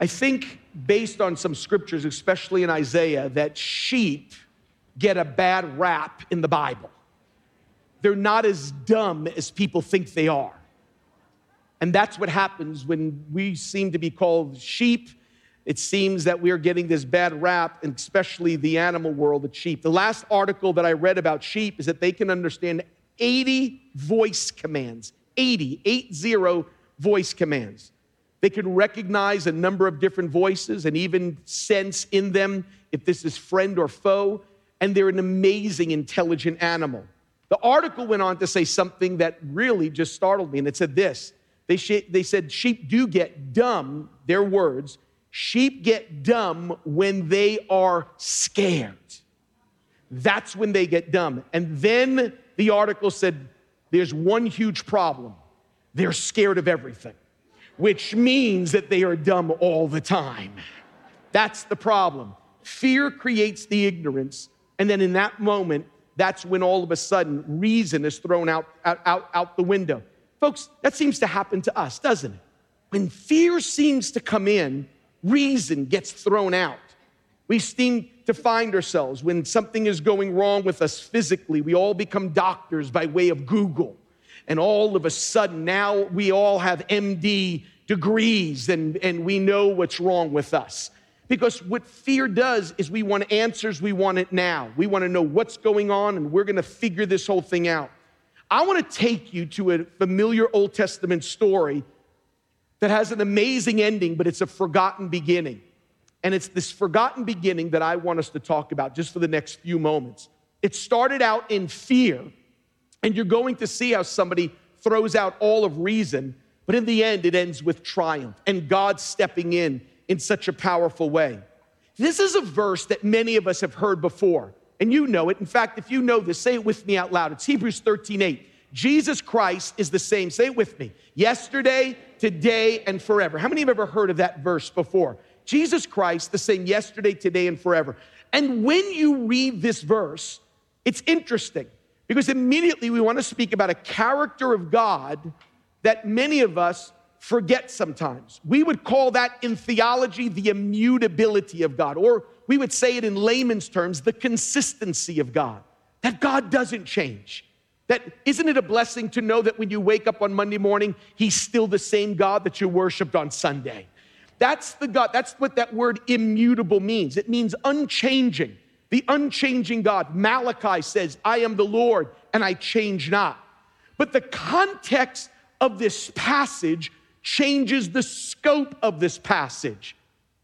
I think, based on some scriptures, especially in Isaiah, that sheep get a bad rap in the Bible. They're not as dumb as people think they are. And that's what happens when we seem to be called sheep. It seems that we're getting this bad rap, and especially the animal world the sheep. The last article that I read about sheep is that they can understand 80 voice commands, 80, 80 voice commands. They can recognize a number of different voices and even sense in them if this is friend or foe. And they're an amazing, intelligent animal. The article went on to say something that really just startled me, and it said this they, sh- they said, Sheep do get dumb, their words. Sheep get dumb when they are scared. That's when they get dumb. And then the article said, There's one huge problem they're scared of everything, which means that they are dumb all the time. That's the problem. Fear creates the ignorance, and then in that moment, that's when all of a sudden reason is thrown out, out, out, out the window. Folks, that seems to happen to us, doesn't it? When fear seems to come in, reason gets thrown out. We seem to find ourselves when something is going wrong with us physically, we all become doctors by way of Google. And all of a sudden, now we all have MD degrees and, and we know what's wrong with us. Because what fear does is we want answers, we want it now. We want to know what's going on, and we're going to figure this whole thing out. I want to take you to a familiar Old Testament story that has an amazing ending, but it's a forgotten beginning. And it's this forgotten beginning that I want us to talk about just for the next few moments. It started out in fear, and you're going to see how somebody throws out all of reason, but in the end, it ends with triumph and God stepping in in such a powerful way. This is a verse that many of us have heard before and you know it. In fact, if you know this, say it with me out loud. It's Hebrews 13 8. Jesus Christ is the same. Say it with me. Yesterday, today, and forever. How many have ever heard of that verse before? Jesus Christ, the same yesterday, today, and forever. And when you read this verse, it's interesting because immediately we want to speak about a character of God that many of us forget sometimes. We would call that in theology the immutability of God, or we would say it in layman's terms the consistency of God, that God doesn't change. That isn't it a blessing to know that when you wake up on Monday morning, He's still the same God that you worshiped on Sunday? That's the God, that's what that word immutable means. It means unchanging, the unchanging God. Malachi says, I am the Lord and I change not. But the context of this passage changes the scope of this passage.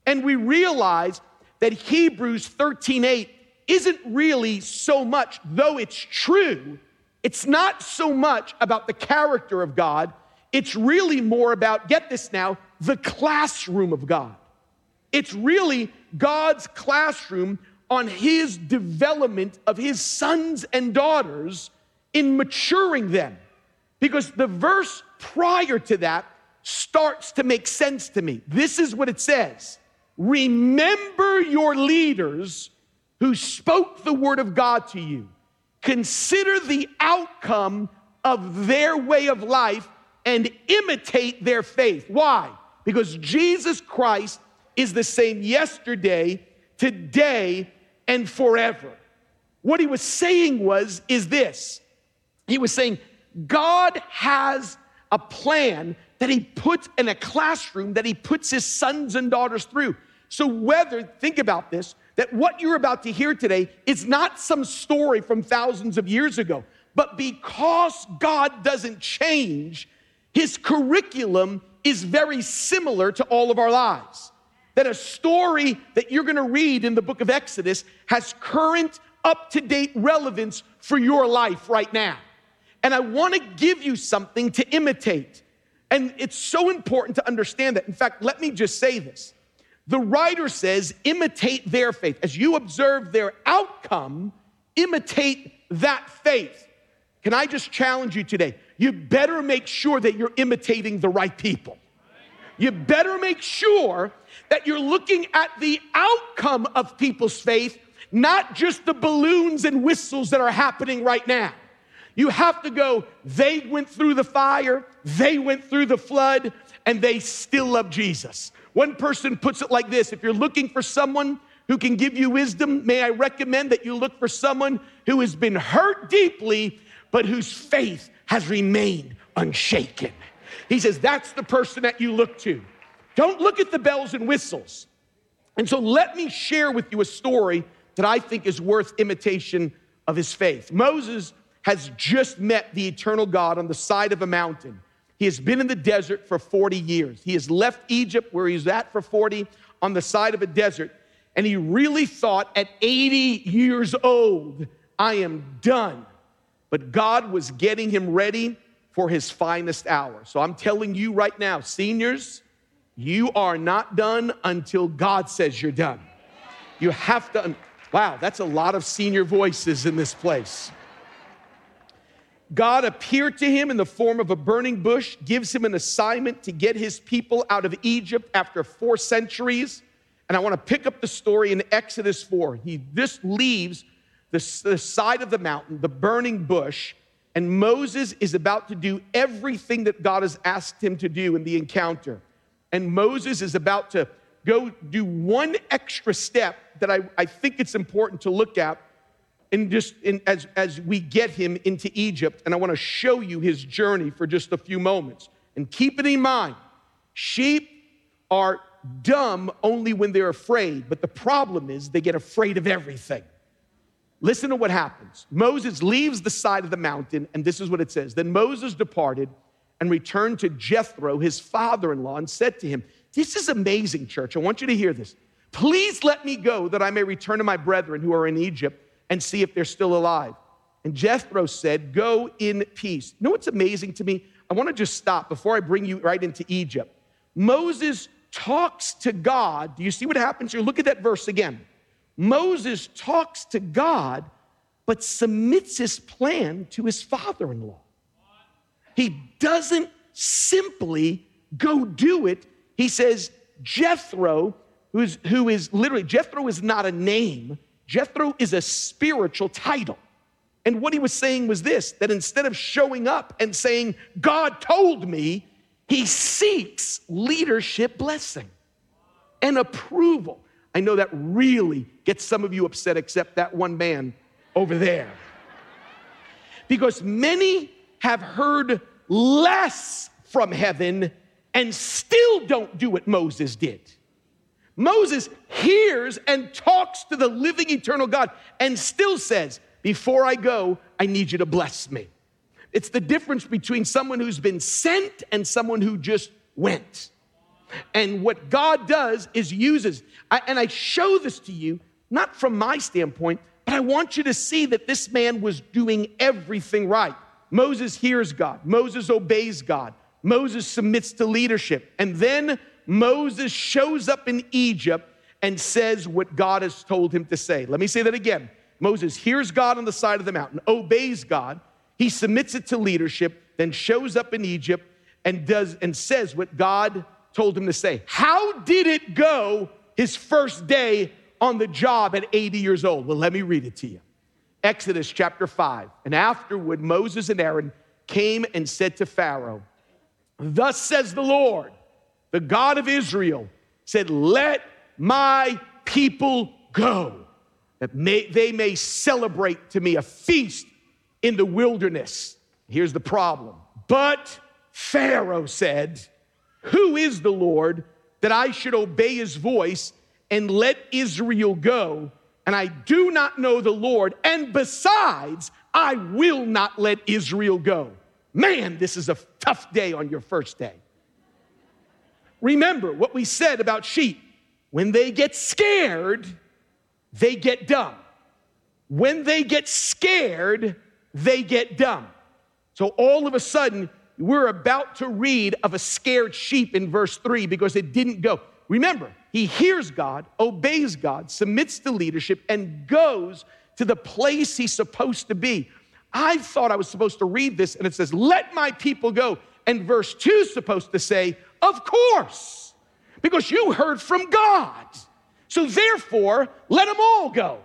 And we realize that Hebrews 13:8 isn't really so much, though it's true, it's not so much about the character of God, it's really more about, get this now, the classroom of God. It's really God's classroom on his development of his sons and daughters in maturing them. Because the verse prior to that starts to make sense to me. This is what it says Remember your leaders who spoke the word of God to you. Consider the outcome of their way of life and imitate their faith. Why? Because Jesus Christ is the same yesterday, today, and forever. What he was saying was, is this. He was saying, God has a plan that he puts in a classroom that he puts his sons and daughters through. So, whether, think about this, that what you're about to hear today is not some story from thousands of years ago, but because God doesn't change, his curriculum is very similar to all of our lives. That a story that you're gonna read in the book of Exodus has current, up to date relevance for your life right now. And I wanna give you something to imitate. And it's so important to understand that. In fact, let me just say this the writer says, imitate their faith. As you observe their outcome, imitate that faith. Can I just challenge you today? You better make sure that you're imitating the right people. You better make sure that you're looking at the outcome of people's faith, not just the balloons and whistles that are happening right now. You have to go, they went through the fire, they went through the flood, and they still love Jesus. One person puts it like this if you're looking for someone who can give you wisdom, may I recommend that you look for someone who has been hurt deeply, but whose faith has remained unshaken. He says, That's the person that you look to. Don't look at the bells and whistles. And so let me share with you a story that I think is worth imitation of his faith. Moses has just met the eternal God on the side of a mountain. He has been in the desert for 40 years. He has left Egypt, where he's at for 40, on the side of a desert. And he really thought at 80 years old, I am done. But God was getting him ready for his finest hour. So I'm telling you right now, seniors, you are not done until God says you're done. You have to, wow, that's a lot of senior voices in this place. God appeared to him in the form of a burning bush, gives him an assignment to get his people out of Egypt after four centuries. And I want to pick up the story in Exodus 4. He just leaves the, the side of the mountain, the burning bush, and Moses is about to do everything that God has asked him to do in the encounter. And Moses is about to go do one extra step that I, I think it's important to look at and just in, as, as we get him into Egypt. And I want to show you his journey for just a few moments. And keep it in mind sheep are dumb only when they're afraid, but the problem is they get afraid of everything. Listen to what happens. Moses leaves the side of the mountain, and this is what it says. Then Moses departed and returned to Jethro, his father in law, and said to him, This is amazing, church. I want you to hear this. Please let me go that I may return to my brethren who are in Egypt and see if they're still alive. And Jethro said, Go in peace. You know what's amazing to me? I want to just stop before I bring you right into Egypt. Moses talks to God. Do you see what happens here? Look at that verse again. Moses talks to God, but submits his plan to his father in law. He doesn't simply go do it. He says, Jethro, who's, who is literally, Jethro is not a name, Jethro is a spiritual title. And what he was saying was this that instead of showing up and saying, God told me, he seeks leadership blessing and approval. I know that really gets some of you upset, except that one man over there. Because many have heard less from heaven and still don't do what Moses did. Moses hears and talks to the living eternal God and still says, Before I go, I need you to bless me. It's the difference between someone who's been sent and someone who just went. And what God does is uses, I, and I show this to you, not from my standpoint, but I want you to see that this man was doing everything right. Moses hears God, Moses obeys God, Moses submits to leadership. And then Moses shows up in Egypt and says what God has told him to say. Let me say that again. Moses hears God on the side of the mountain, obeys God, he submits it to leadership, then shows up in Egypt and does and says what God told him to say. How did it go his first day on the job at 80 years old? Well, let me read it to you. Exodus chapter 5. And afterward, Moses and Aaron came and said to Pharaoh, Thus says the Lord, the God of Israel, said, Let my people go, that may, they may celebrate to me a feast in the wilderness. Here's the problem. But Pharaoh said, who is the Lord that I should obey his voice and let Israel go? And I do not know the Lord. And besides, I will not let Israel go. Man, this is a tough day on your first day. Remember what we said about sheep. When they get scared, they get dumb. When they get scared, they get dumb. So all of a sudden, we're about to read of a scared sheep in verse 3 because it didn't go. Remember, he hears God, obeys God, submits to leadership, and goes to the place he's supposed to be. I thought I was supposed to read this, and it says, Let my people go. And verse 2 is supposed to say, Of course, because you heard from God. So therefore, let them all go.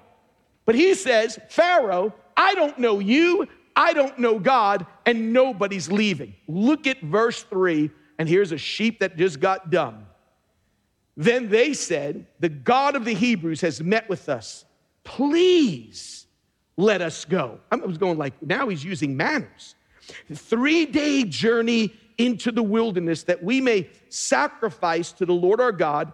But he says, Pharaoh, I don't know you, I don't know God, and nobody's leaving. Look at verse 3 and here's a sheep that just got dumb. Then they said, The God of the Hebrews has met with us. Please let us go. I was going like, now he's using manners. Three day journey into the wilderness that we may sacrifice to the Lord our God.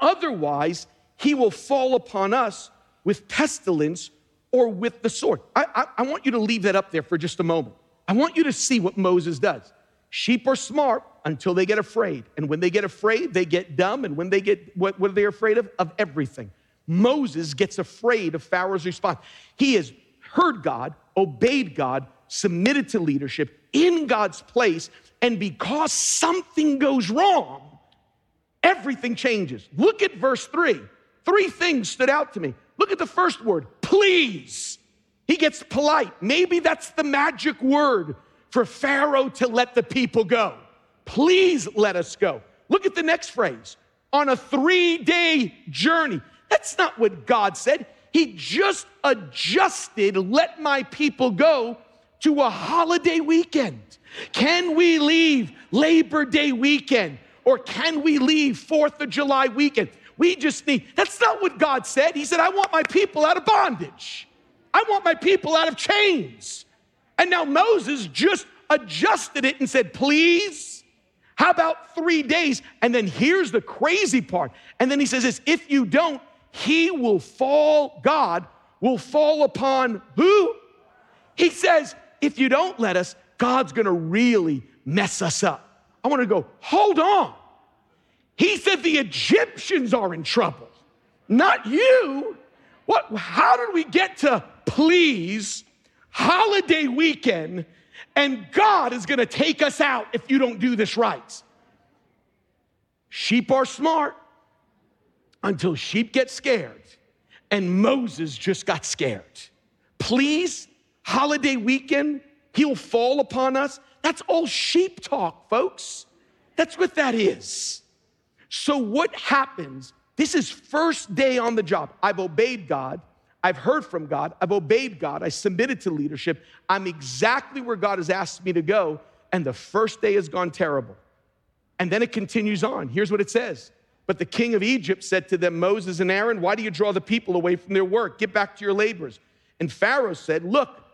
Otherwise, he will fall upon us with pestilence or with the sword. I, I, I, want you to leave that up there for just a moment. I want you to see what Moses does. Sheep are smart until they get afraid. And when they get afraid, they get dumb. And when they get, what, what are they afraid of? Of everything. Moses gets afraid of Pharaoh's response. He has heard God, obeyed God, submitted to leadership in God's place. And because something goes wrong, everything changes. Look at verse three. Three things stood out to me. Look at the first word, please. He gets polite. Maybe that's the magic word for Pharaoh to let the people go. Please let us go. Look at the next phrase on a three day journey. That's not what God said. He just adjusted, let my people go to a holiday weekend. Can we leave Labor Day weekend or can we leave Fourth of July weekend? We just need, that's not what God said. He said, I want my people out of bondage, I want my people out of chains. And now Moses just adjusted it and said, Please, how about three days? And then here's the crazy part. And then he says this if you don't, he will fall, God will fall upon who? He says, if you don't let us, God's gonna really mess us up. I wanna go, hold on. He said the Egyptians are in trouble, not you. What, how did we get to please holiday weekend and God is gonna take us out if you don't do this right? Sheep are smart until sheep get scared. And Moses just got scared. Please, holiday weekend, he'll fall upon us. That's all sheep talk, folks. That's what that is. So, what happens? This is first day on the job. I've obeyed God. I've heard from God. I've obeyed God. I submitted to leadership. I'm exactly where God has asked me to go. And the first day has gone terrible. And then it continues on. Here's what it says but the king of Egypt said to them, Moses and Aaron, why do you draw the people away from their work? Get back to your labors. And Pharaoh said, Look,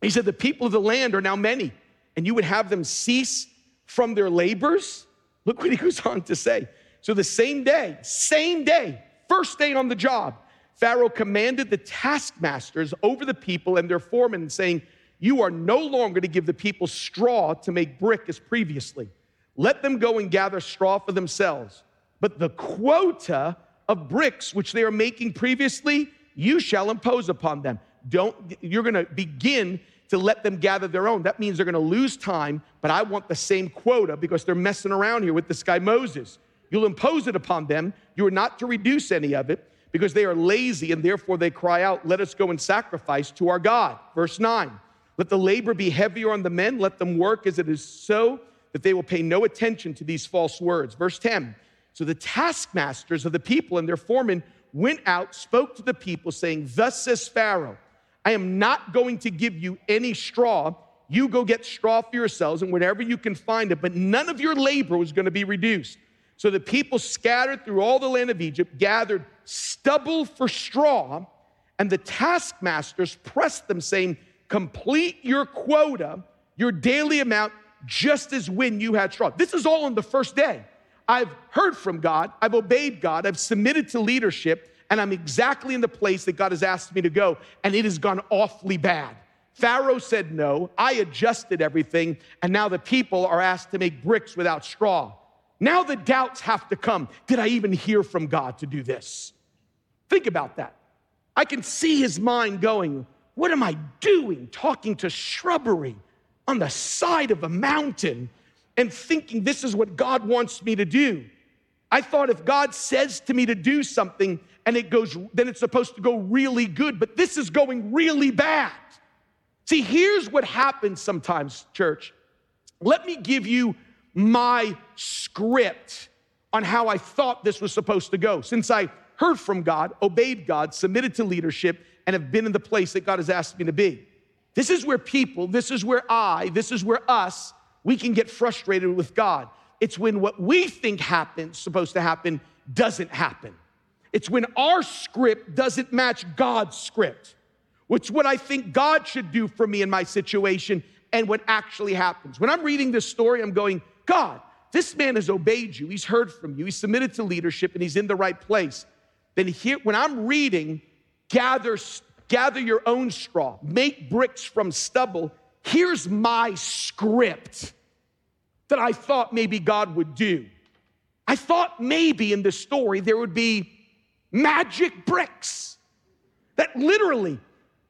he said, the people of the land are now many, and you would have them cease from their labors? Look what he goes on to say. So the same day, same day, first day on the job, Pharaoh commanded the taskmasters over the people and their foremen, saying, You are no longer to give the people straw to make brick as previously. Let them go and gather straw for themselves but the quota of bricks which they are making previously, you shall impose upon them. Don't, you're gonna begin to let them gather their own. That means they're gonna lose time, but I want the same quota because they're messing around here with this guy Moses. You'll impose it upon them. You are not to reduce any of it because they are lazy and therefore they cry out, Let us go and sacrifice to our God. Verse 9 Let the labor be heavier on the men, let them work as it is so that they will pay no attention to these false words. Verse 10 so the taskmasters of the people and their foremen went out, spoke to the people, saying, Thus says Pharaoh, I am not going to give you any straw. You go get straw for yourselves and whenever you can find it, but none of your labor was going to be reduced. So the people scattered through all the land of Egypt, gathered stubble for straw, and the taskmasters pressed them, saying, Complete your quota, your daily amount, just as when you had straw. This is all on the first day. I've heard from God, I've obeyed God, I've submitted to leadership, and I'm exactly in the place that God has asked me to go, and it has gone awfully bad. Pharaoh said no, I adjusted everything, and now the people are asked to make bricks without straw. Now the doubts have to come. Did I even hear from God to do this? Think about that. I can see his mind going, What am I doing talking to shrubbery on the side of a mountain and thinking this is what God wants me to do. I thought if God says to me to do something and it goes, then it's supposed to go really good, but this is going really bad. See, here's what happens sometimes, church. Let me give you my script on how I thought this was supposed to go. Since I heard from God, obeyed God, submitted to leadership, and have been in the place that God has asked me to be. This is where people, this is where I, this is where us we can get frustrated with God. It's when what we think happens, supposed to happen, doesn't happen. It's when our script doesn't match God's script, which what I think God should do for me in my situation and what actually happens. When I'm reading this story, I'm going, God, this man has obeyed you. He's heard from you. He's submitted to leadership and he's in the right place. Then here, when I'm reading, gather, gather your own straw, make bricks from stubble. Here's my script that I thought maybe God would do. I thought maybe in this story there would be magic bricks that literally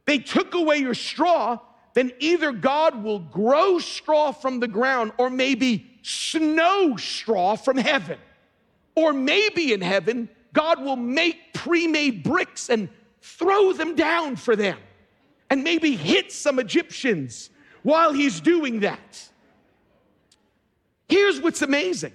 they took away your straw, then either God will grow straw from the ground or maybe snow straw from heaven. Or maybe in heaven, God will make pre made bricks and throw them down for them and maybe hit some Egyptians while he's doing that. Here's what's amazing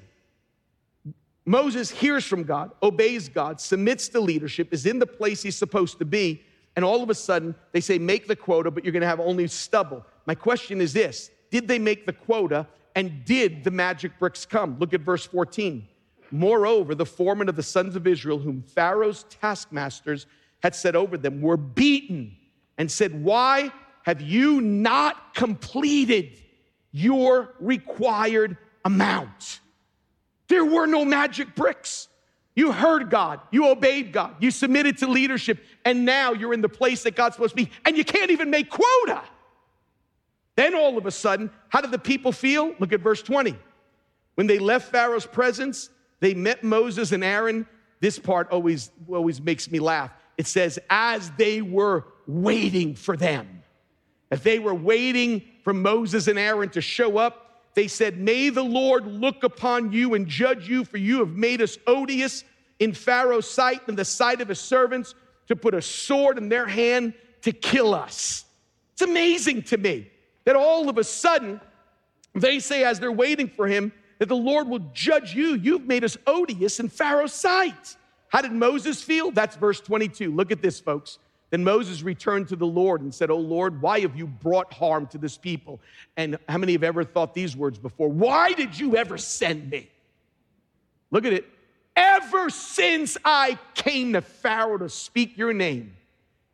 Moses hears from God, obeys God, submits to leadership, is in the place he's supposed to be, and all of a sudden they say, Make the quota, but you're gonna have only stubble. My question is this Did they make the quota, and did the magic bricks come? Look at verse 14. Moreover, the foremen of the sons of Israel, whom Pharaoh's taskmasters had set over them, were beaten and said, Why have you not completed your required amount? There were no magic bricks. You heard God, you obeyed God, you submitted to leadership, and now you're in the place that God's supposed to be, and you can't even make quota. Then all of a sudden, how did the people feel? Look at verse 20. When they left Pharaoh's presence, they met Moses and Aaron. This part always, always makes me laugh. It says, as they were waiting for them. If they were waiting for Moses and Aaron to show up, they said, May the Lord look upon you and judge you, for you have made us odious in Pharaoh's sight and the sight of his servants to put a sword in their hand to kill us. It's amazing to me that all of a sudden they say, as they're waiting for him, that the Lord will judge you. You've made us odious in Pharaoh's sight. How did Moses feel? That's verse 22. Look at this, folks. Then Moses returned to the Lord and said, Oh Lord, why have you brought harm to this people? And how many have ever thought these words before? Why did you ever send me? Look at it. Ever since I came to Pharaoh to speak your name,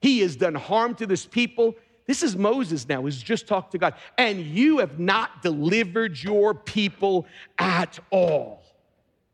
he has done harm to this people. This is Moses now, who's just talked to God. And you have not delivered your people at all.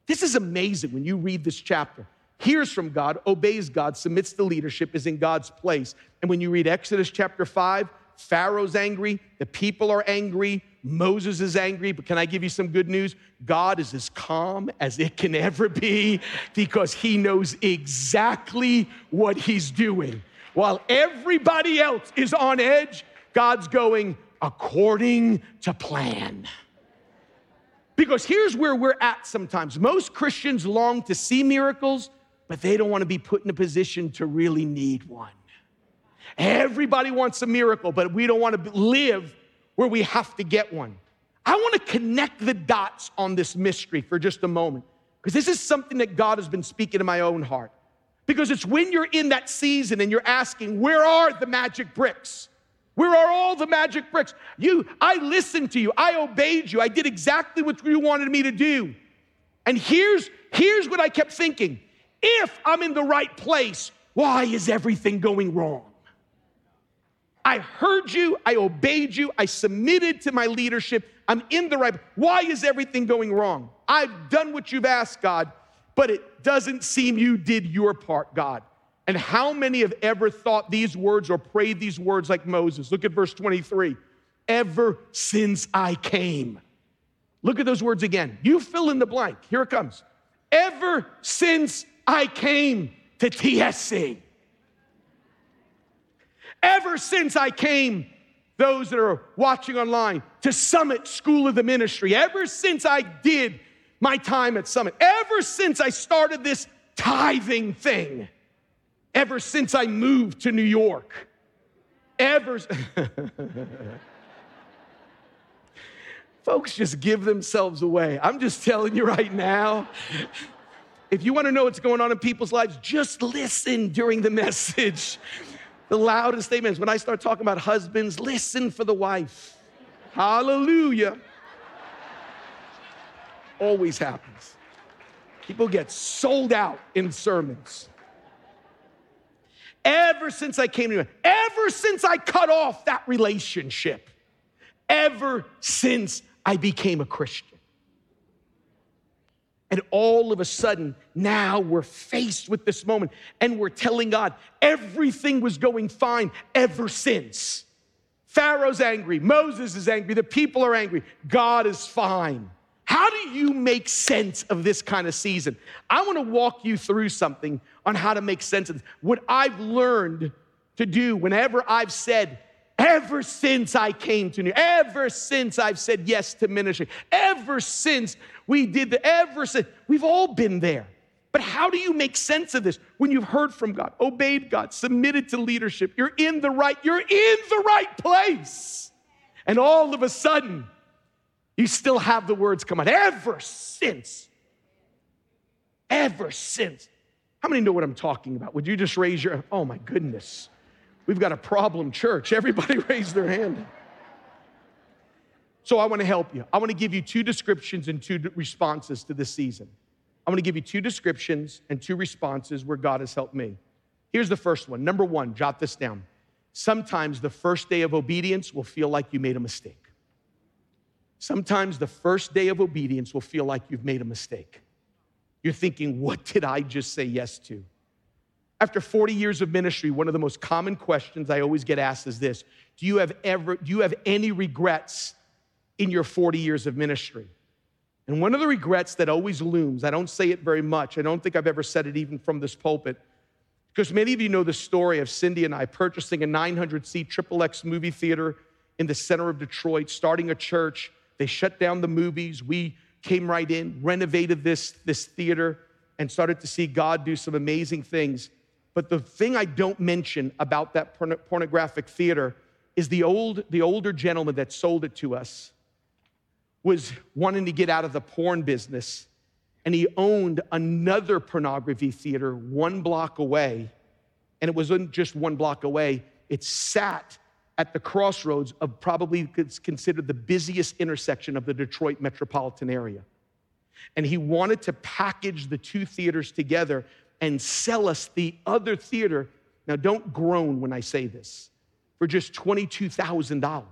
This is amazing when you read this chapter hears from God, obeys God, submits to leadership, is in God's place. And when you read Exodus chapter 5, Pharaoh's angry, the people are angry, Moses is angry, but can I give you some good news? God is as calm as it can ever be because he knows exactly what he's doing. While everybody else is on edge, God's going according to plan. Because here's where we're at sometimes. Most Christians long to see miracles, but they don't want to be put in a position to really need one. Everybody wants a miracle, but we don't want to live where we have to get one. I want to connect the dots on this mystery for just a moment, because this is something that God has been speaking to my own heart. Because it's when you're in that season and you're asking, Where are the magic bricks? Where are all the magic bricks? You, I listened to you, I obeyed you, I did exactly what you wanted me to do. And here's, here's what I kept thinking if I'm in the right place, why is everything going wrong? I heard you, I obeyed you, I submitted to my leadership, I'm in the right. Why is everything going wrong? I've done what you've asked, God, but it doesn't seem you did your part, God. And how many have ever thought these words or prayed these words like Moses? Look at verse 23. Ever since I came. Look at those words again. You fill in the blank. Here it comes. Ever since I came to TSC. Ever since I came, those that are watching online, to Summit School of the Ministry, ever since I did my time at Summit, ever since I started this tithing thing, ever since I moved to New York, ever. Folks just give themselves away. I'm just telling you right now. If you want to know what's going on in people's lives, just listen during the message. The loudest statement is when I start talking about husbands, listen for the wife. Hallelujah. Always happens. People get sold out in sermons. Ever since I came to you, ever since I cut off that relationship, ever since I became a Christian. And all of a sudden, now we're faced with this moment and we're telling God everything was going fine ever since. Pharaoh's angry, Moses is angry, the people are angry, God is fine. How do you make sense of this kind of season? I want to walk you through something on how to make sense of this. What I've learned to do whenever I've said, ever since I came to New ever since I've said yes to ministry, ever since we did the, ever since, we've all been there. But how do you make sense of this when you've heard from God, obeyed God, submitted to leadership? You're in the right, you're in the right place. And all of a sudden, you still have the words come out. Ever since. Ever since. How many know what I'm talking about? Would you just raise your, oh my goodness. We've got a problem church. Everybody raise their hand. So I want to help you. I want to give you two descriptions and two responses to this season. I want to give you two descriptions and two responses where God has helped me. Here's the first one. Number one, jot this down. Sometimes the first day of obedience will feel like you made a mistake. Sometimes the first day of obedience will feel like you've made a mistake. You're thinking, what did I just say yes to? After 40 years of ministry, one of the most common questions I always get asked is this Do you have ever, do you have any regrets in your 40 years of ministry? And one of the regrets that always looms, I don't say it very much, I don't think I've ever said it even from this pulpit, because many of you know the story of Cindy and I purchasing a 900 seat triple X movie theater in the center of Detroit, starting a church, they shut down the movies. We came right in, renovated this, this theater, and started to see God do some amazing things. But the thing I don't mention about that porn- pornographic theater is the, old, the older gentleman that sold it to us was wanting to get out of the porn business, and he owned another pornography theater one block away. And it wasn't just one block away, it sat at the crossroads of probably considered the busiest intersection of the Detroit metropolitan area. And he wanted to package the two theaters together and sell us the other theater. Now, don't groan when I say this, for just $22,000.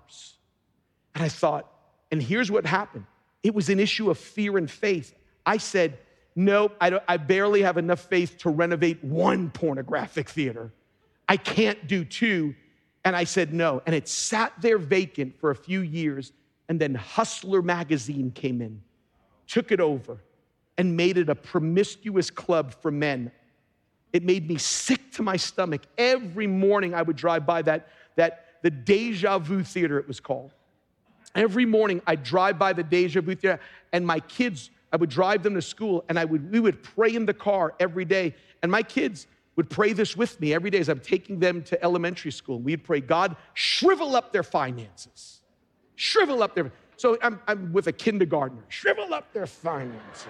And I thought, and here's what happened it was an issue of fear and faith. I said, Nope, I, I barely have enough faith to renovate one pornographic theater. I can't do two and I said no. And it sat there vacant for a few years. And then Hustler magazine came in, took it over, and made it a promiscuous club for men. It made me sick to my stomach. Every morning I would drive by that, that the Deja Vu Theater, it was called. Every morning I'd drive by the Deja Vu Theater, and my kids, I would drive them to school, and I would, we would pray in the car every day. And my kids, would pray this with me every day as I'm taking them to elementary school. We'd pray, God, shrivel up their finances. Shrivel up their. So I'm, I'm with a kindergartner. Shrivel up their finances.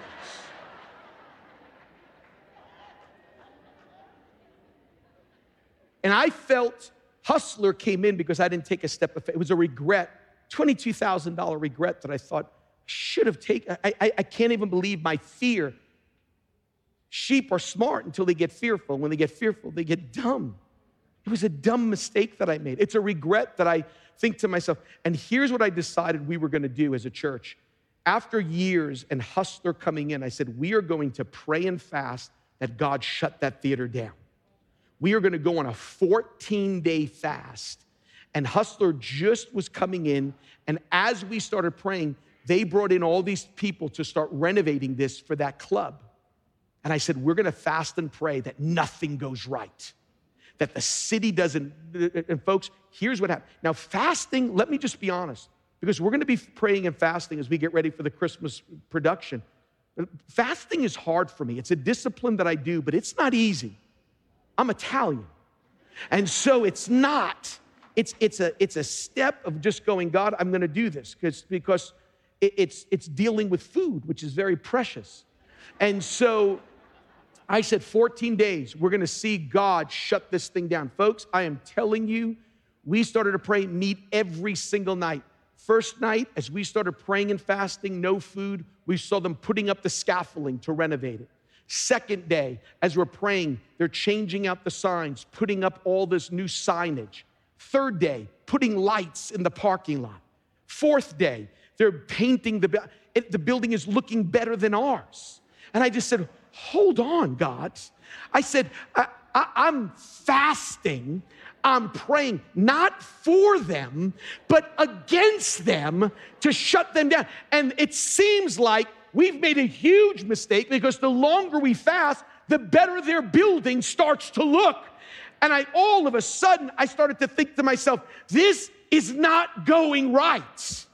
And I felt Hustler came in because I didn't take a step of faith. It was a regret, $22,000 regret that I thought should have taken. I, I, I can't even believe my fear Sheep are smart until they get fearful. When they get fearful, they get dumb. It was a dumb mistake that I made. It's a regret that I think to myself. And here's what I decided we were going to do as a church. After years and Hustler coming in, I said, We are going to pray and fast that God shut that theater down. We are going to go on a 14 day fast. And Hustler just was coming in. And as we started praying, they brought in all these people to start renovating this for that club. And I said, We're gonna fast and pray that nothing goes right, that the city doesn't. And folks, here's what happened. Now, fasting, let me just be honest, because we're gonna be praying and fasting as we get ready for the Christmas production. Fasting is hard for me. It's a discipline that I do, but it's not easy. I'm Italian. And so it's not. It's, it's, a, it's a step of just going, God, I'm gonna do this because, because it's, it's dealing with food, which is very precious. And so I said 14 days, we're gonna see God shut this thing down. Folks, I am telling you, we started to pray, meet every single night. First night, as we started praying and fasting, no food, we saw them putting up the scaffolding to renovate it. Second day, as we're praying, they're changing out the signs, putting up all this new signage. Third day, putting lights in the parking lot. Fourth day, they're painting the, the building is looking better than ours. And I just said, Hold on, God. I said, I, I, I'm fasting. I'm praying not for them, but against them to shut them down. And it seems like we've made a huge mistake because the longer we fast, the better their building starts to look. And I all of a sudden I started to think to myself, this is not going right.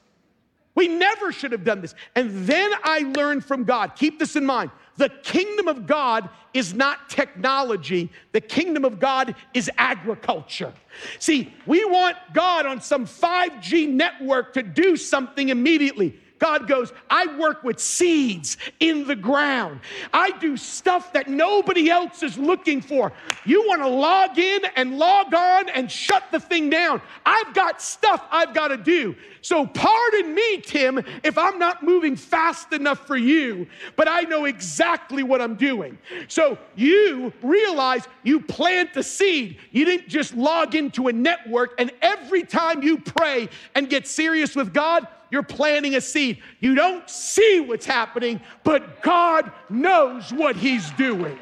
We never should have done this. And then I learned from God, keep this in mind. The kingdom of God is not technology. The kingdom of God is agriculture. See, we want God on some 5G network to do something immediately. God goes, I work with seeds in the ground. I do stuff that nobody else is looking for. You want to log in and log on and shut the thing down. I've got stuff I've got to do. So, pardon me, Tim, if I'm not moving fast enough for you, but I know exactly what I'm doing. So, you realize you plant the seed. You didn't just log into a network, and every time you pray and get serious with God, you're planting a seed. You don't see what's happening, but God knows what He's doing.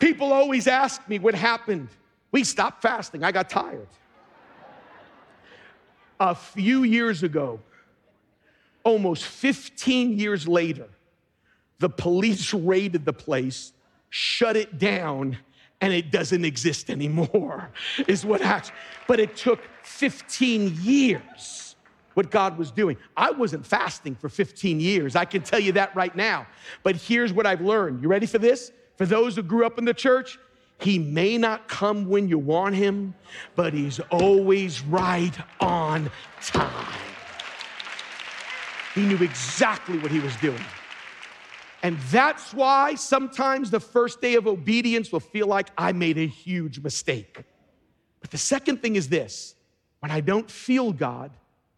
People always ask me what happened. We stopped fasting. I got tired. A few years ago, almost 15 years later, the police raided the place, shut it down, and it doesn't exist anymore, is what happened. But it took 15 years what God was doing. I wasn't fasting for 15 years. I can tell you that right now. But here's what I've learned. You ready for this? For those who grew up in the church, he may not come when you want him, but he's always right on time. He knew exactly what he was doing. And that's why sometimes the first day of obedience will feel like I made a huge mistake. But the second thing is this when I don't feel God,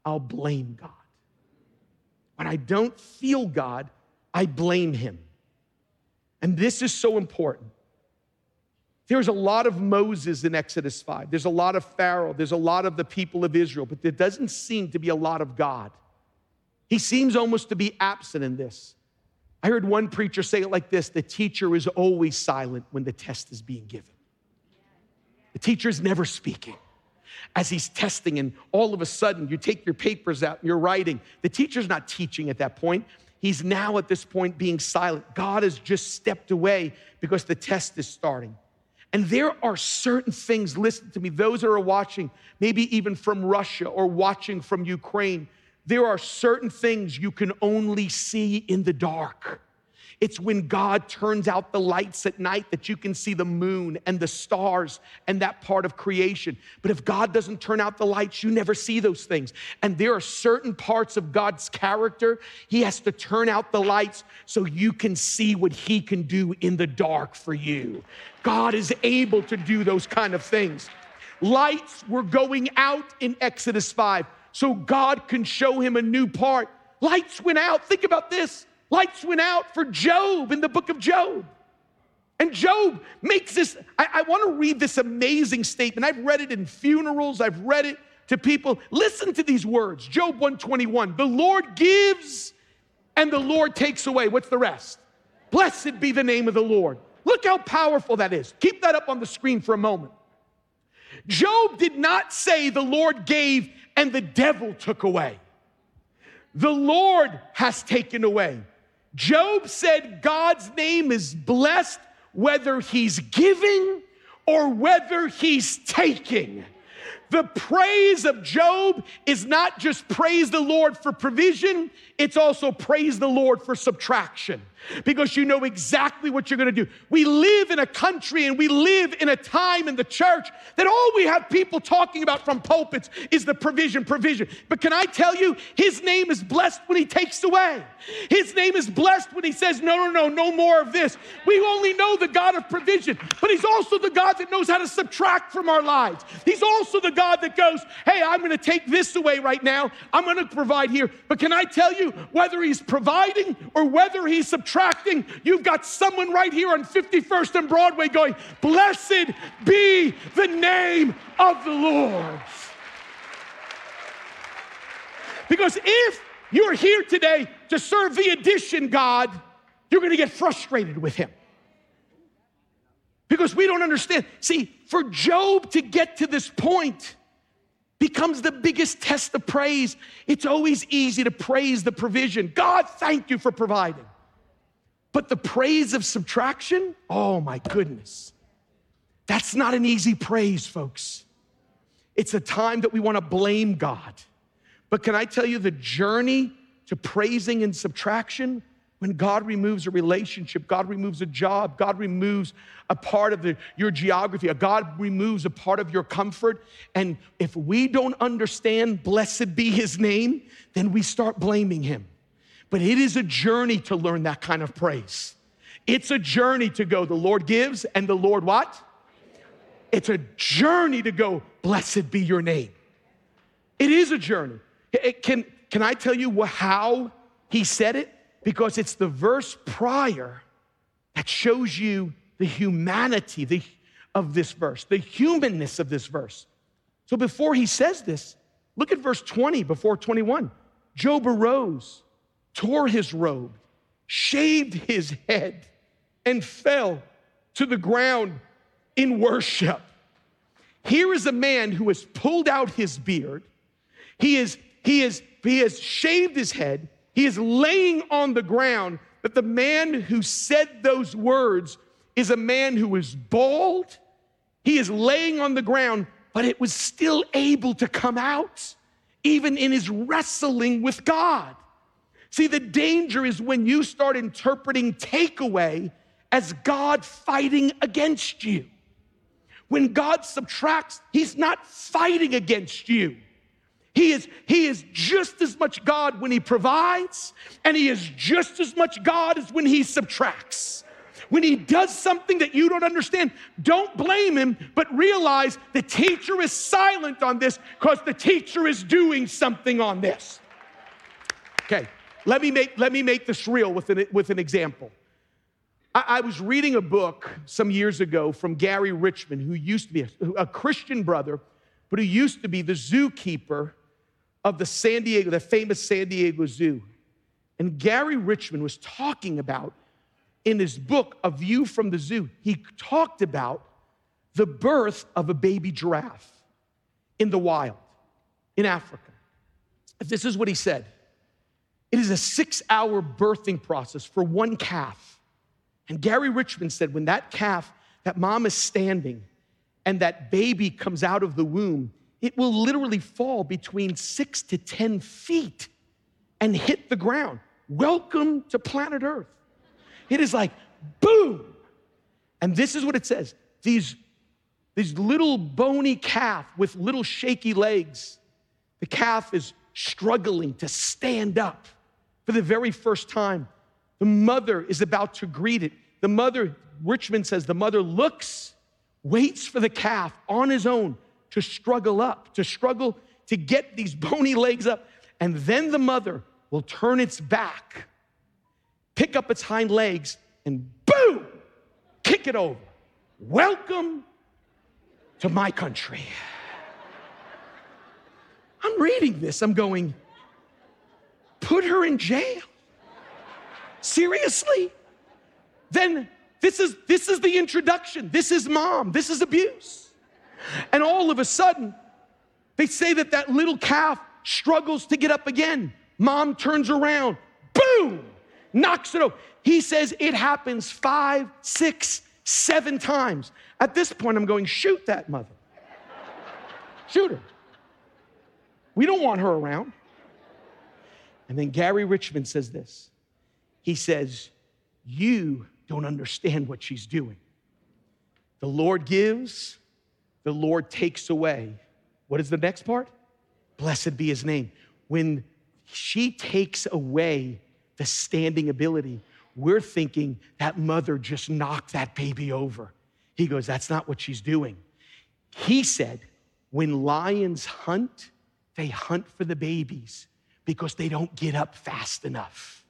I'll blame God. When I don't feel God, I blame Him. And this is so important. There's a lot of Moses in Exodus 5. There's a lot of Pharaoh. There's a lot of the people of Israel, but there doesn't seem to be a lot of God. He seems almost to be absent in this. I heard one preacher say it like this the teacher is always silent when the test is being given. The teacher is never speaking. As he's testing, and all of a sudden you take your papers out and you're writing, the teacher's not teaching at that point. He's now at this point being silent. God has just stepped away because the test is starting. And there are certain things, listen to me, those that are watching, maybe even from Russia or watching from Ukraine, there are certain things you can only see in the dark. It's when God turns out the lights at night that you can see the moon and the stars and that part of creation. But if God doesn't turn out the lights, you never see those things. And there are certain parts of God's character, He has to turn out the lights so you can see what He can do in the dark for you. God is able to do those kind of things. Lights were going out in Exodus 5 so God can show him a new part. Lights went out. Think about this. Lights went out for Job in the book of Job. And Job makes this, I, I want to read this amazing statement. I've read it in funerals, I've read it to people. Listen to these words Job 121 The Lord gives and the Lord takes away. What's the rest? Blessed be the name of the Lord. Look how powerful that is. Keep that up on the screen for a moment. Job did not say the Lord gave and the devil took away. The Lord has taken away. Job said God's name is blessed whether he's giving or whether he's taking. The praise of Job is not just praise the Lord for provision, it's also praise the Lord for subtraction because you know exactly what you're going to do. We live in a country and we live in a time in the church that all we have people talking about from pulpits is the provision, provision. But can I tell you, his name is blessed when he takes away. His name is blessed when he says, no, no, no, no more of this. We only know the God of provision, but he's also the God that knows how to subtract from our lives. He's also the God that goes, hey, I'm going to take this away right now. I'm going to provide here. But can I tell you, whether he's providing or whether he's subtracting, you've got someone right here on 51st and Broadway going, Blessed be the name of the Lord. Because if you're here today to serve the addition God, you're going to get frustrated with him. Because we don't understand. See, for Job to get to this point, becomes the biggest test of praise. It's always easy to praise the provision. God, thank you for providing. But the praise of subtraction, oh my goodness. That's not an easy praise, folks. It's a time that we want to blame God. But can I tell you the journey to praising and subtraction when God removes a relationship, God removes a job, God removes a part of the, your geography, God removes a part of your comfort. And if we don't understand, blessed be his name, then we start blaming him. But it is a journey to learn that kind of praise. It's a journey to go, the Lord gives and the Lord what? It's a journey to go, blessed be your name. It is a journey. It can, can I tell you how he said it? because it's the verse prior that shows you the humanity of this verse, the humanness of this verse. So before he says this, look at verse 20 before 21. Job arose, tore his robe, shaved his head, and fell to the ground in worship. Here is a man who has pulled out his beard. He is, he is, he has shaved his head. He is laying on the ground But the man who said those words is a man who is bald. He is laying on the ground, but it was still able to come out, even in his wrestling with God. See, the danger is when you start interpreting takeaway as God fighting against you. When God subtracts, He's not fighting against you. He is, he is just as much God when he provides, and he is just as much God as when he subtracts. When he does something that you don't understand, don't blame him, but realize the teacher is silent on this because the teacher is doing something on this. Okay, let me make, let me make this real with an, with an example. I, I was reading a book some years ago from Gary Richmond, who used to be a, a Christian brother, but who used to be the zookeeper of the San Diego, the famous San Diego Zoo. And Gary Richmond was talking about in his book, A View from the Zoo, he talked about the birth of a baby giraffe in the wild in Africa. This is what he said it is a six hour birthing process for one calf. And Gary Richmond said, when that calf, that mom is standing, and that baby comes out of the womb, it will literally fall between six to 10 feet and hit the ground. Welcome to planet Earth. It is like boom. And this is what it says these, these little bony calf with little shaky legs, the calf is struggling to stand up for the very first time. The mother is about to greet it. The mother, Richmond says, the mother looks, waits for the calf on his own to struggle up, to struggle to get these bony legs up. And then the mother will turn its back, pick up its hind legs, and boom, kick it over. Welcome to my country. I'm reading this, I'm going, put her in jail. Seriously? Then this is this is the introduction. This is mom. This is abuse. And all of a sudden, they say that that little calf struggles to get up again. Mom turns around, boom, knocks it over. He says it happens five, six, seven times. At this point, I'm going, shoot that mother. Shoot her. We don't want her around. And then Gary Richmond says this He says, You don't understand what she's doing. The Lord gives, the Lord takes away. What is the next part? Blessed be his name. When she takes away the standing ability, we're thinking that mother just knocked that baby over. He goes, That's not what she's doing. He said, When lions hunt, they hunt for the babies because they don't get up fast enough.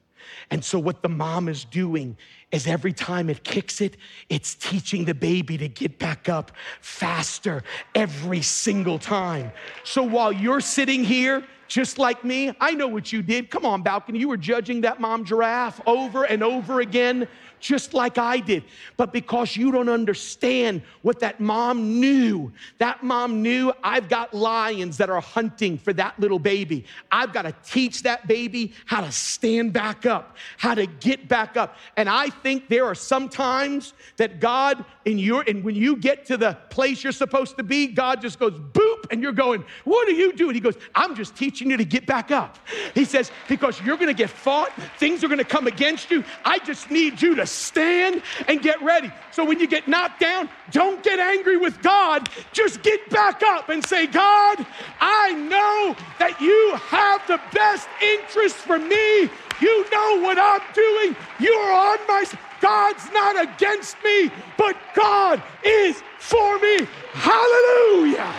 And so, what the mom is doing is every time it kicks it, it's teaching the baby to get back up faster every single time. So, while you're sitting here, just like me, I know what you did. Come on, balcony. You were judging that mom giraffe over and over again just like I did. But because you don't understand what that mom knew, that mom knew I've got lions that are hunting for that little baby. I've got to teach that baby how to stand back up, how to get back up. And I think there are some times that God, in your, and when you get to the place you're supposed to be, God just goes boop, and you're going, What are you doing? He goes, I'm just teaching you need to get back up. He says, Because you're going to get fought, things are going to come against you. I just need you to stand and get ready. So when you get knocked down, don't get angry with God. Just get back up and say, God, I know that you have the best interest for me. You know what I'm doing. You're on my side. God's not against me, but God is for me. Hallelujah.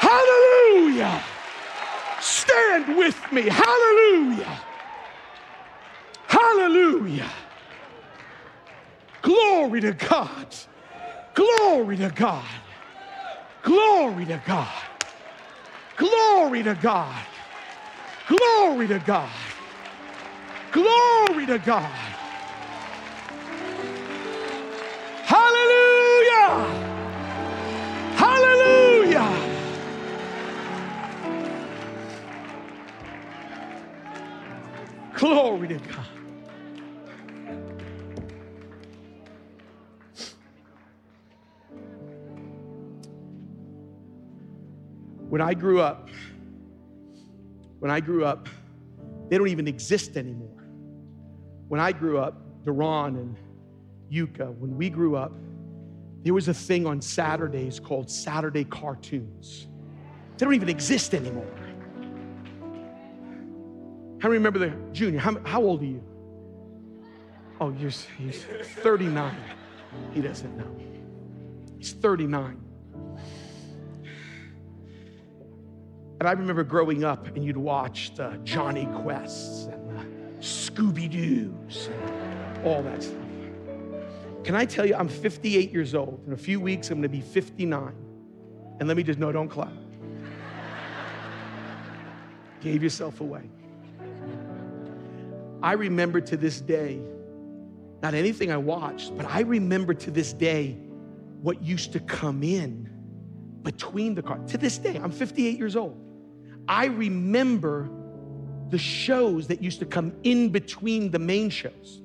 Hallelujah. Stand with me. Hallelujah. Hallelujah. Glory to God. Glory to God. Glory to God. Glory to God. Glory to God. Glory to God. Hallelujah. Hallelujah. Glory to God. When I grew up, when I grew up, they don't even exist anymore. When I grew up, Duran and Yuka, when we grew up, there was a thing on Saturdays called Saturday cartoons. They don't even exist anymore. How many remember the junior? How, how old are you? Oh, you're, he's 39. He doesn't know. He's 39. And I remember growing up, and you'd watch the uh, Jonny Quests and uh, the Scooby Doo's and all that stuff. Can I tell you, I'm 58 years old. In a few weeks, I'm gonna be 59. And let me just, know, don't clap. Gave yourself away. I remember to this day, not anything I watched, but I remember to this day what used to come in between the cars. To this day, I'm 58 years old. I remember the shows that used to come in between the main shows.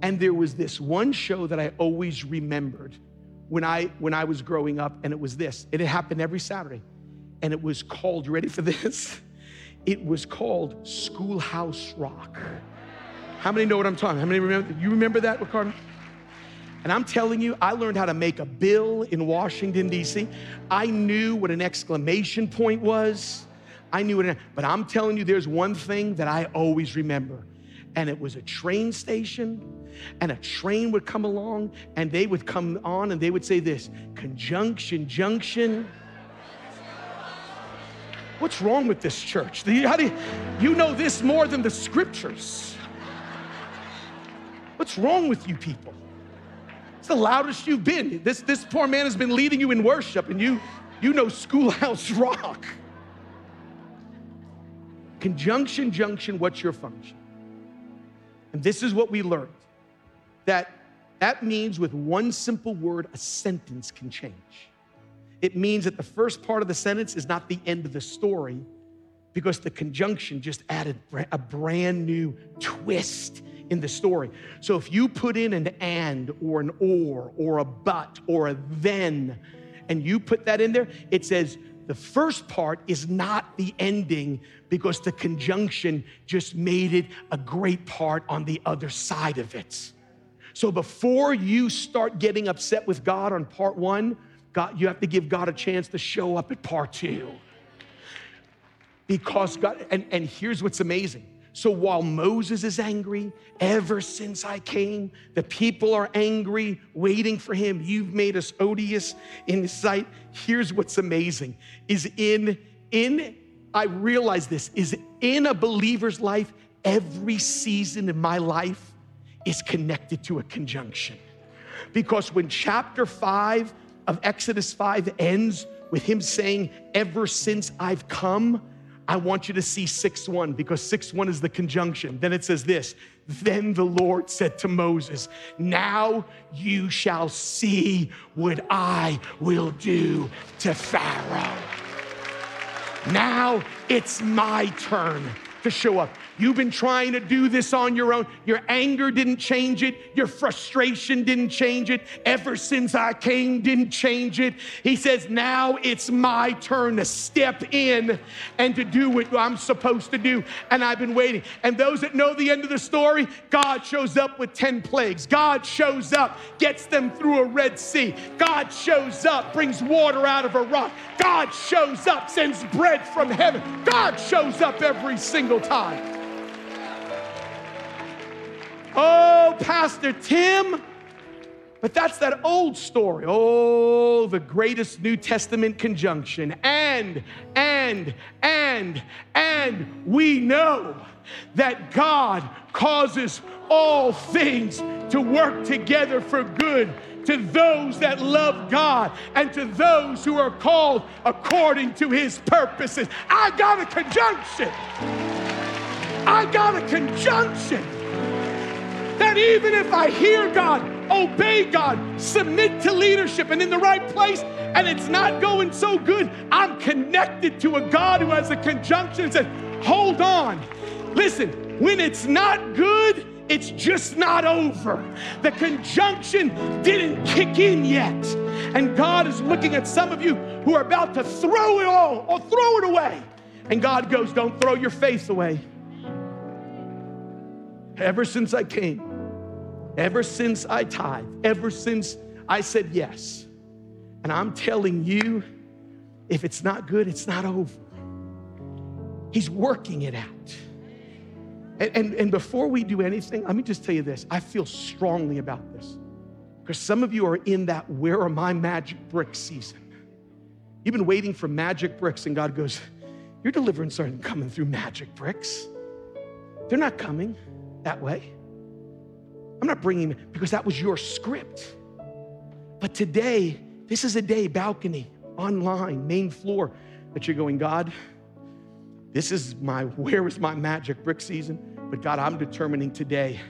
And there was this one show that I always remembered when I when I was growing up, and it was this. It happened every Saturday. And it was called, you ready for this? It was called Schoolhouse Rock. How many know what I'm talking? How many remember? You remember that, Ricardo? And I'm telling you, I learned how to make a bill in Washington, D.C. I knew what an exclamation point was. I knew what it, but I'm telling you, there's one thing that I always remember. And it was a train station, and a train would come along, and they would come on and they would say this conjunction, junction. What's wrong with this church? How do you, you know this more than the scriptures? What's wrong with you people? It's the loudest you've been. This, this poor man has been leading you in worship, and you, you know Schoolhouse Rock. Conjunction, junction, what's your function? And this is what we learned that that means with one simple word, a sentence can change. It means that the first part of the sentence is not the end of the story because the conjunction just added a brand new twist in the story. So if you put in an and or an or or a but or a then, and you put that in there, it says, the first part is not the ending because the conjunction just made it a great part on the other side of it. So before you start getting upset with God on part one, God, you have to give God a chance to show up at part two. Because God, and, and here's what's amazing. So while Moses is angry, ever since I came, the people are angry, waiting for him. You've made us odious in his sight. Here's what's amazing is in, in, I realize this, is in a believer's life, every season in my life is connected to a conjunction. Because when chapter five of Exodus 5 ends with him saying, Ever since I've come, I want you to see 6 1 because 6 1 is the conjunction. Then it says this Then the Lord said to Moses, Now you shall see what I will do to Pharaoh. Now it's my turn to show up. You've been trying to do this on your own. Your anger didn't change it. Your frustration didn't change it. Ever since I came, didn't change it. He says, now it's my turn to step in and to do what I'm supposed to do. And I've been waiting. And those that know the end of the story, God shows up with 10 plagues. God shows up, gets them through a Red Sea. God shows up, brings water out of a rock. God shows up, sends bread from heaven. God shows up every single time. Oh, Pastor Tim. But that's that old story. Oh, the greatest New Testament conjunction. And, and, and, and we know that God causes all things to work together for good to those that love God and to those who are called according to his purposes. I got a conjunction. I got a conjunction that even if I hear God, obey God, submit to leadership and in the right place, and it's not going so good, I'm connected to a God who has a conjunction and says, hold on. Listen, when it's not good, it's just not over. The conjunction didn't kick in yet. And God is looking at some of you who are about to throw it all or throw it away. And God goes, Don't throw your faith away. Ever since I came, ever since I tithe, ever since I said yes. And I'm telling you, if it's not good, it's not over. He's working it out. And, and, and, before we do anything, let me just tell you this I feel strongly about this. Because some of you are in that where are my magic bricks season. You've been waiting for magic bricks, and God goes, Your deliverance aren't coming through magic bricks. They're not coming that way. I'm not bringing because that was your script. But today, this is a day, balcony, online, main floor, that you're going, God, this is my, where is my magic brick season? But God, I'm determining today,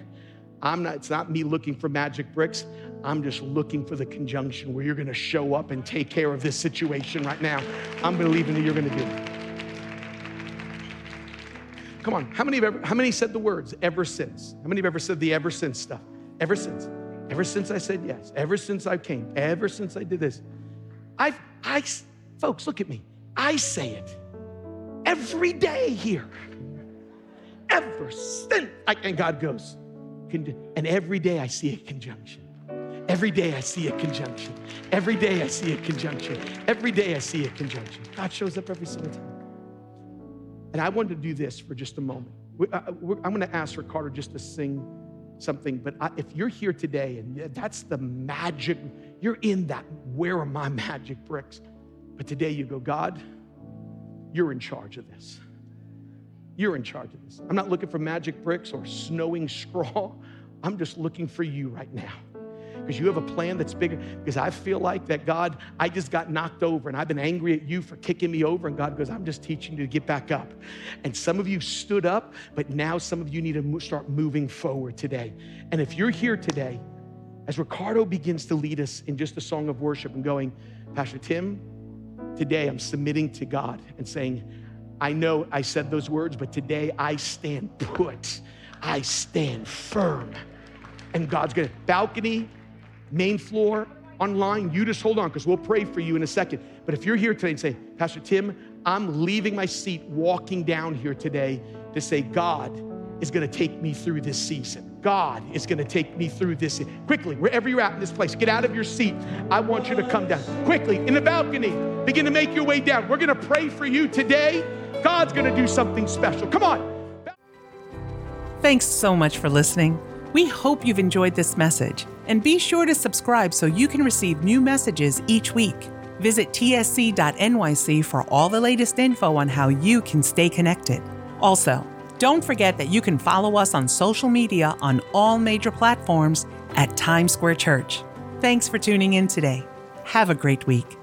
I'm not, it's not me looking for magic bricks. I'm just looking for the conjunction where you're gonna show up and take care of this situation right now. I'm believing that you're gonna do it. Come on, how many, have ever, how many said the words ever since? How many have ever said the ever since stuff? Ever since. Ever since I said yes. Ever since I came. Ever since I did this. I've I, folks, look at me. I say it every day here. Ever since. I, and God goes, and every day I see a conjunction. Every day I see a conjunction. Every day I see a conjunction. Every day I see a conjunction. God shows up every single time. And I wanted to do this for just a moment. Uh, I'm going to ask Ricardo just to sing something, but if you're here today and that's the magic, you're in that, where are my magic bricks? But today you go, God, you're in charge of this. You're in charge of this. I'm not looking for magic bricks or snowing straw. I'm just looking for you right now because you have a plan that's bigger. Because I feel like that God, I just got knocked over and I've been angry at you for kicking me over. And God goes, I'm just teaching you to get back up. And some of you stood up, but now some of you need to start moving forward today. And if you're here today, as Ricardo begins to lead us in just a song of worship and going, Pastor Tim, today I'm submitting to God and saying, I know I said those words, but today I stand put. I stand firm. And God's gonna, balcony, main floor, online, you just hold on because we'll pray for you in a second. But if you're here today and say, Pastor Tim, I'm leaving my seat, walking down here today to say, God is going to take me through this season. God is going to take me through this. Quickly, wherever you're at in this place, get out of your seat. I want you to come down. Quickly, in the balcony, begin to make your way down. We're going to pray for you today. God's going to do something special. Come on. Thanks so much for listening. We hope you've enjoyed this message, and be sure to subscribe so you can receive new messages each week. Visit tsc.nyc for all the latest info on how you can stay connected. Also, don't forget that you can follow us on social media on all major platforms at Times Square Church. Thanks for tuning in today. Have a great week.